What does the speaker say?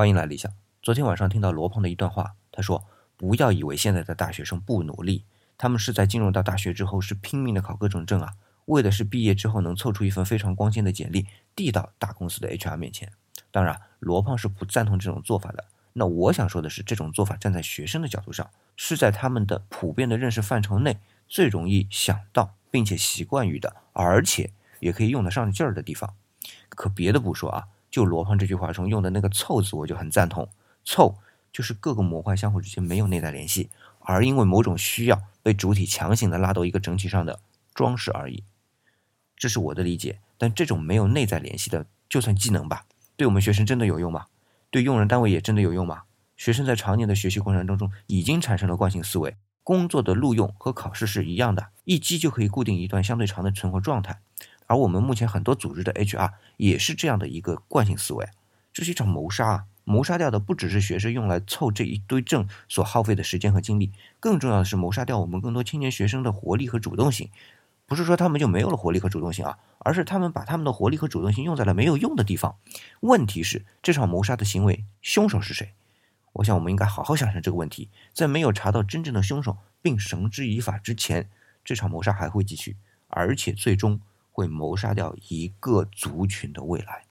欢迎来理想。昨天晚上听到罗胖的一段话，他说：“不要以为现在的大学生不努力，他们是在进入到大学之后是拼命的考各种证啊，为的是毕业之后能凑出一份非常光鲜的简历递到大公司的 HR 面前。”当然，罗胖是不赞同这种做法的。那我想说的是，这种做法站在学生的角度上，是在他们的普遍的认识范畴内最容易想到并且习惯于的，而且也可以用得上劲儿的地方。可别的不说啊。就罗胖这句话中用的那个“凑”字，我就很赞同。凑就是各个模块相互之间没有内在联系，而因为某种需要被主体强行的拉到一个整体上的装饰而已。这是我的理解。但这种没有内在联系的，就算技能吧，对我们学生真的有用吗？对用人单位也真的有用吗？学生在常年的学习过程当中，已经产生了惯性思维，工作的录用和考试是一样的，一击就可以固定一段相对长的存活状态。而我们目前很多组织的 HR 也是这样的一个惯性思维，这是一场谋杀啊！谋杀掉的不只是学生用来凑这一堆证所耗费的时间和精力，更重要的是谋杀掉我们更多青年学生的活力和主动性。不是说他们就没有了活力和主动性啊，而是他们把他们的活力和主动性用在了没有用的地方。问题是这场谋杀的行为凶手是谁？我想我们应该好好想想这个问题。在没有查到真正的凶手并绳之以法之前，这场谋杀还会继续，而且最终。会谋杀掉一个族群的未来。